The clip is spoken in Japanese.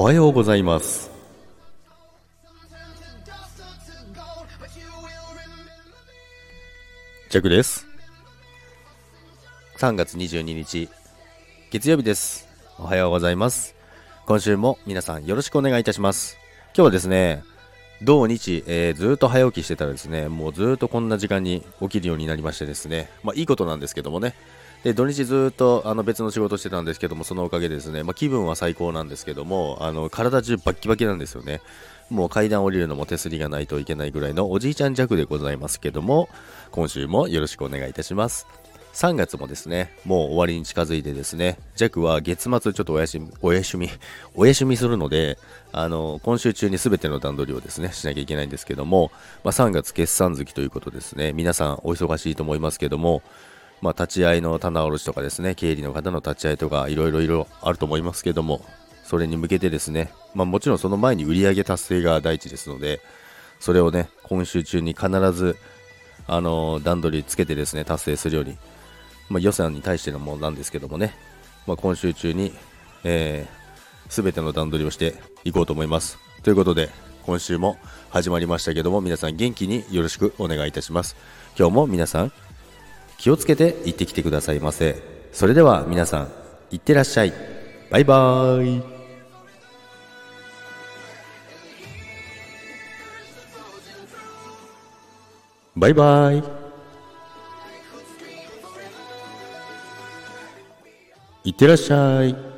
おはようございます。ジャクです。3月22日、月曜日です。おはようございます。今週も皆さんよろしくお願いいたします。今日はですね、土日、えーずっと早起きしてたらですね、もうずっとこんな時間に起きるようになりましてですね、まあいいことなんですけどもね、で土日ずっとあの別の仕事してたんですけども、そのおかげでですね、まあ、気分は最高なんですけども、あの体中バッキバキなんですよね。もう階段降りるのも手すりがないといけないぐらいのおじいちゃん弱でございますけども、今週もよろしくお願いいたします。3月もですね、もう終わりに近づいてですね、弱は月末ちょっとお休み、お休み、お休みするので、あの、今週中に全ての段取りをですね、しなきゃいけないんですけども、まあ、3月決算月ということですね、皆さんお忙しいと思いますけども、まあ、立ち会いの棚卸しとかですね、経理の方の立ち会いとか、いろいろいろあると思いますけども、それに向けてですね、まあ、もちろんその前に売上達成が第一ですので、それをね、今週中に必ず、あの段取りつけてですね、達成するように、まあ、予算に対してのものなんですけどもね、まあ、今週中に、えー、全ての段取りをしていこうと思います。ということで、今週も始まりましたけども、皆さん元気によろしくお願いいたします。今日も皆さん、気をつけて行ってきてくださいませ。それでは皆さん、いってらっしゃい。バイバーイ。バイバイ。いってらっしゃい。